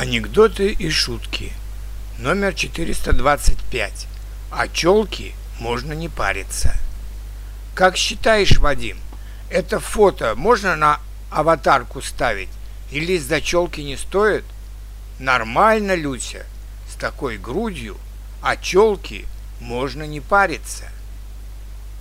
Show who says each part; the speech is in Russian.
Speaker 1: Анекдоты и шутки. Номер 425. О челке можно не париться. Как считаешь, Вадим, это фото можно на аватарку ставить? Или из-за челки не стоит? Нормально, Люся, с такой грудью о челке можно не париться.